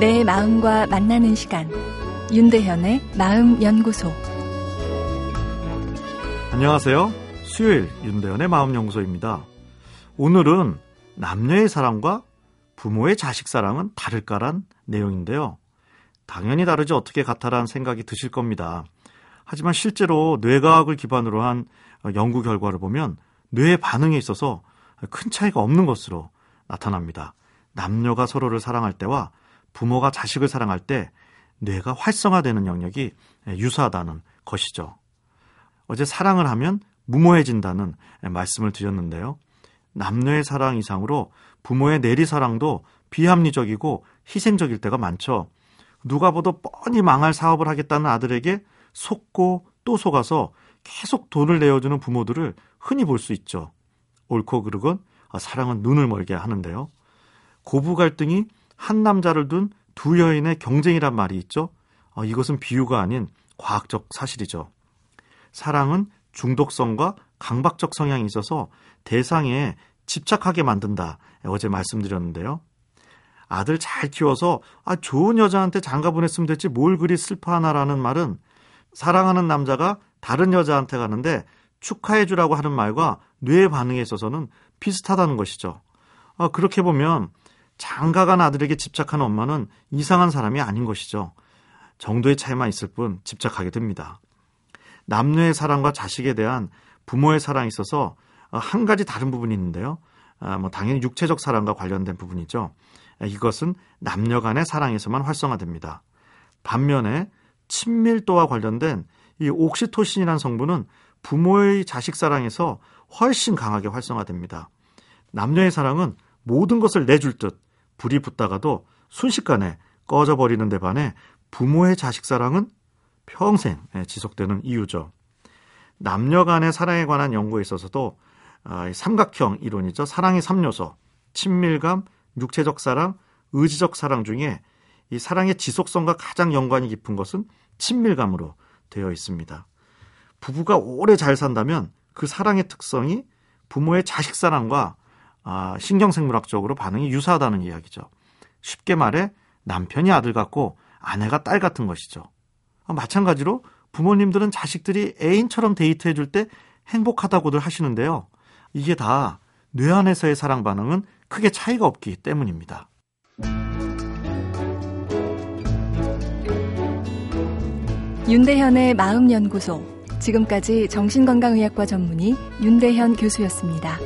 내 마음과 만나는 시간 윤대현의 마음연구소 안녕하세요. 수요일 윤대현의 마음연구소입니다. 오늘은 남녀의 사랑과 부모의 자식 사랑은 다를까란 내용인데요. 당연히 다르지 어떻게 같아란 생각이 드실 겁니다. 하지만 실제로 뇌과학을 기반으로 한 연구 결과를 보면 뇌의 반응에 있어서 큰 차이가 없는 것으로 나타납니다. 남녀가 서로를 사랑할 때와 부모가 자식을 사랑할 때 뇌가 활성화되는 영역이 유사하다는 것이죠. 어제 사랑을 하면 무모해진다는 말씀을 드렸는데요. 남녀의 사랑 이상으로 부모의 내리사랑도 비합리적이고 희생적일 때가 많죠. 누가 보도 뻔히 망할 사업을 하겠다는 아들에게 속고 또 속아서 계속 돈을 내어주는 부모들을 흔히 볼 수 있죠. 옳고 그르건 사랑은 눈을 멀게 하는데요. 고부 갈등이 한 남자를 둔 두 여인의 경쟁이란 말이 있죠. 어, 이것은 비유가 아닌 과학적 사실이죠. 사랑은 중독성과 강박적 성향이 있어서 대상에 집착하게 만든다. 어제 말씀드렸는데요. 아들 잘 키워서 아, 좋은 여자한테 장가 보냈으면 됐지 뭘 그리 슬퍼하나라는 말은 사랑하는 남자가 다른 여자한테 가는데 축하해 주라고 하는 말과 뇌의 반응에 있어서는 비슷하다는 것이죠. 아, 그렇게 보면 장가간 아들에게 집착하는 엄마는 이상한 사람이 아닌 것이죠. 정도의 차이만 있을 뿐 집착하게 됩니다. 남녀의 사랑과 자식에 대한 부모의 사랑이 있어서 한 가지 다른 부분이 있는데요. 아, 뭐 당연히 육체적 사랑과 관련된 부분이죠. 이것은 남녀 간의 사랑에서만 활성화됩니다. 반면에 친밀도와 관련된 이 옥시토신이라는 성분은 부모의 자식 사랑에서 훨씬 강하게 활성화됩니다. 남녀의 사랑은 모든 것을 내줄 듯 불이 붙다가도 순식간에 꺼져버리는 데 반해 부모의 자식 사랑은 평생 지속되는 이유죠. 남녀 간의 사랑에 관한 연구에 있어서도 아, 삼각형 이론이죠. 사랑의 3요소, 친밀감, 육체적 사랑, 의지적 사랑 중에 이 사랑의 지속성과 가장 연관이 깊은 것은 친밀감으로 되어 있습니다. 부부가 오래 잘 산다면 그 사랑의 특성이 부모의 자식 사랑과 아, 신경생물학적으로 반응이 유사하다는 이야기죠. 쉽게 말해 남편이 아들 같고 아내가 딸 같은 것이죠. 아, 마찬가지로 부모님들은 자식들이 애인처럼 데이트해 줄 때 행복하다고들 하시는데요. 이게 다 뇌 안에서의 사랑 반응은 크게 차이가 없기 때문입니다. 윤대현의 마음연구소. 지금까지 정신건강의학과 전문의 윤대현 교수였습니다.